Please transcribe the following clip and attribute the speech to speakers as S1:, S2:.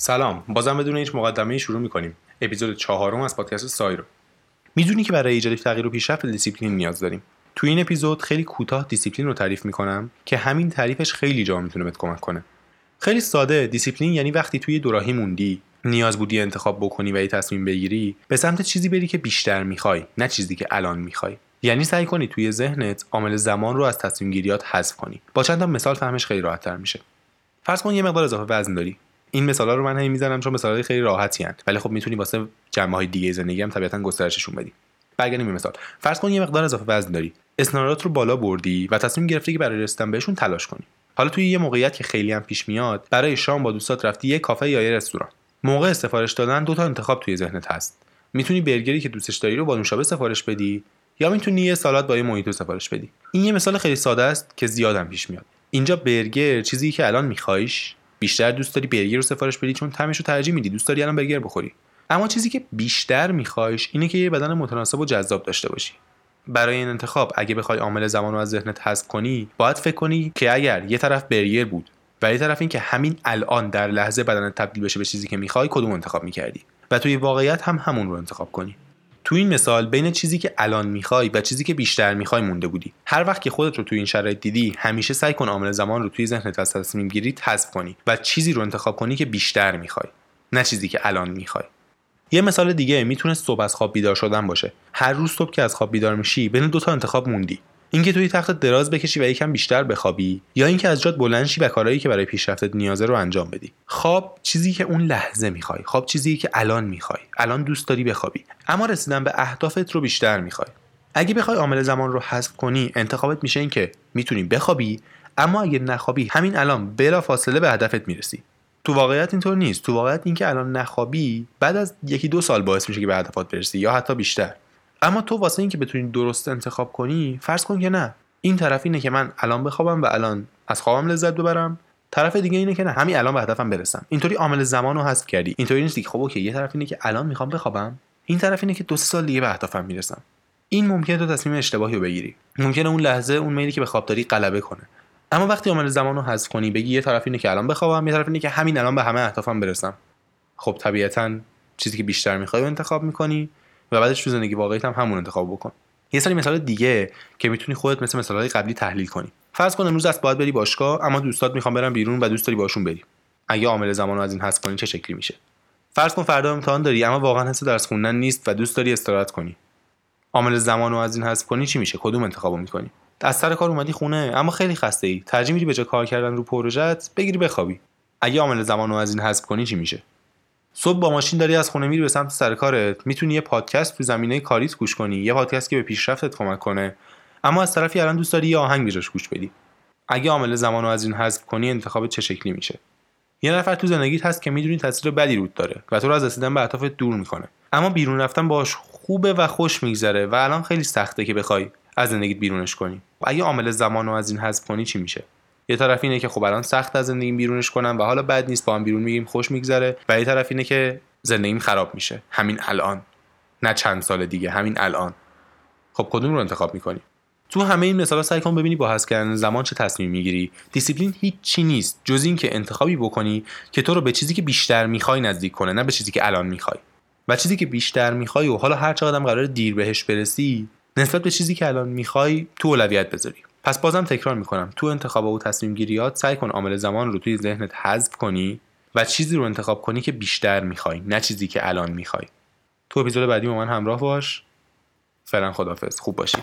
S1: سلام. بازم بدون هیچ مقدمه شروع می‌کنیم. اپیزود چهارم از پادکست سایرو. می‌دونی که برای ایجاد تغییر و پیشرفت دیسیپلین نیاز داریم. تو این اپیزود خیلی کوتاه دیسیپلین رو تعریف می‌کنم که همین تعریفش خیلی جا می‌تونه بهت کمک کنه. خیلی ساده. دیسیپلین یعنی وقتی توی دوراهی موندی نیاز بودی انتخاب بکنی و یه تصمیم بگیری به سمت چیزی بری که بیشتر می‌خوای نه چیزی که الان می‌خوای. یعنی سعی کنی توی ذهنت عامل زمان رو از تصمیم گیریات حذف کنی. با چند تا مثال فهمش خیلی راحت تر میشه. فرض کن یه مقدار اضافه وزن داری. این مثالا رو من هی می‌زنم چون مثالای خیلی راحتی هن. ولی خب می‌تونی واسه جنبه های دیگه زندگی هم طبیعتا گسترششون بدی. برگردیم به مثال. فرض کن یه مقدار اضافه وزن داری. اسنارات رو بالا بردی و تصمیم گرفتی که برای رسیدن بهشون تلاش کنی. حالا توی یه موقعیت که خیلی هم پیش میاد برای شام با دوستات رفتی یه کافه یا یه رستوران. موقع سفارش دادن دو تا انتخاب توی ذهنت هست. می‌تونی برگری که دوستش داری رو با نوشابه سفارش بدی یا می‌تونی یه سالاد با یه مویتو سفارش بدی. این یه مثال خیلی ساده است که زیادم پیش میاد. اینجا برگر چیزی که الان میخوایش بیشتر دوست داری برگر رو سفارش بدی؟ چون طعمش رو ترجیح میدی. دوست داری الان برگر بخوری. اما چیزی که بیشتر میخوایش اینه که یه بدن متناسب و جذاب داشته باشی. برای این انتخاب اگه بخوای عامل زمان رو از ذهنت حذف کنی باید فکر کنی که اگر یه طرف برگر بود و یه طرف این که همین الان در لحظه بدنت تبدیل بشه به چیزی که می‌خوای کدوم انتخاب می‌کردی؟ و توی واقعیت هم همون رو انتخاب کنی. تو این مثال بین چیزی که الان می‌خوای و چیزی که بیشتر می‌خوای مونده بودی. هر وقت که خودت رو توی این شرایط دیدی همیشه سعی کن عامل زمان رو توی ذهنت از تصمیم گیری حذف کنی و چیزی رو انتخاب کنی که بیشتر می‌خوای نه چیزی که الان می‌خوای. یه مثال دیگه می‌تونه صبح از خواب بیدار شدن باشه. هر روز صبح که از خواب بیدار میشی بین دو تا انتخاب موندی. اینکه توی تخت دراز بکشی و یکم بیشتر بخوابی یا اینکه از جات بلند شی و کارهایی که برای پیشرفتت نیازه رو انجام بدی. خواب چیزی که اون لحظه می‌خوای. خواب چیزی که الان می‌خوای. الان دوست داری بخوابی. اما رسیدن به اهدافت رو بیشتر می‌خوای. اگه بخوای عامل زمان رو حذف کنی انتخابت میشه اینکه می‌تونی بخوابی اما اگه نخوابی همین الان بلا فاصله به هدفت می‌رسی. تو واقعیت اینطور نیست. تو واقعیت اینکه الان نخوابی بعد از یکی دو سال باعث میشه که به هدفات برسی یا حتی بیشتر. اما تو واسه اینکه بتونی درست انتخاب کنی فرض کن که نه. این طرف اینه که من الان بخوابم و الان از خوابم لذت ببرم. طرف دیگه اینه که نه. همین الان به هدفم برسم. اینطوری عامل زمان رو حذف کردی. اینطوری نیست که خب اوکی یه طرف اینه که الان می‌خوام بخوابم. این طرف اینه که دو سال دیگه به هدفم می‌رسم. این ممکنه تو تصمیم اشتباهی رو بگیری. ممکنه اون لحظه اون میلی که به خواب داری غلبه کنه. اما وقتی عامل زمان رو حذف کنی بگی یه طرف اینه که الان بخوابم یه طرف اینه که همین الان به همه اهدافم برسم. خب طبیعتا چیزی که بیشتر می‌خوای انتخاب می‌کنی. و بعدش تو زندگی واقعیت هم همون انتخاب بکن. یه سری مثال دیگه که می‌تونی خودت مثل مثالهای قبلی تحلیل کنی. فرض کن امروز از باید بری باشگاه اما دوستات می‌خوام برم بیرون و دوست داری باشون بری. اگه عامل زمان رو از این حذف کنی چه شکلی میشه؟ فرض کن فردا امتحان داری اما واقعا حس درس خوندن نیست و دوست داری استراحت کنی. عامل زمان رو از این حذف کنی چی میشه؟ کدوم انتخابو می‌کنی؟ از سر کار اومدی خونه اما خیلی خسته ای ترجیح میدی به جای کار کردن رو پروژت بگیری بخوابی. اگه عامل زمان رو از این حذف کنی چی میشه؟ صبح با ماشین داری از خونه میری به سمت سر کارت. می‌تونی یه پادکست تو زمینه کاریت گوش کنی یه پادکست که به پیشرفتت کمک کنه. اما از طرفی الان دوست داری یه آهنگ بیجاش گوش بدی. اگه عامل زمان رو از این حذف کنی انتخاب چه شکلی میشه؟ یه نفر تو زندگیت هست که می‌دونی تاثیر بدی رود داره و تو رو از رسیدن به اهدافت دور می‌کنه. اما بیرون رفتن باش خوبه و خوش میگذره و الان خیلی سخته که بخوای از زندگیت بیرونش کنی. اگه عامل زمان رو از این حذف کنی چی میشه؟ یه طرف اینه که خب الان سخت از زندگیم بیرونش کنم و حالا بد نیست با هم بیرون میریم خوش میگذره. و یه طرف اینه که زندگیم خراب میشه. همین الان. نه چند سال دیگه همین الان. خب کدوم رو انتخاب می‌کنی؟ تو همه این مثالا سعی کن ببینی با حذف کردن زمان چه تصمیم می‌گیری. دیسیپلین هیچی نیست. جز این که انتخابی بکنی که تو رو به چیزی که بیشتر می‌خوای نزدیک کنه نه به چیزی که الان می‌خوای. و چیزی که بیشتر می‌خوای و حالا هر چقدر قرار دیر بهش برسی نسبت به چیزی که الان می‌خوای تو اولویت بذاری. پس بازم تکرار می‌کنم. تو انتخاب و تصمیم گیریات سعی کن عامل زمان رو توی ذهنت حذف کنی و چیزی رو انتخاب کنی که بیشتر می‌خوای نه چیزی که الان می‌خوای. تو اپیزود بعدی با من همراه باش. فعلا خدافظ خوب باشی.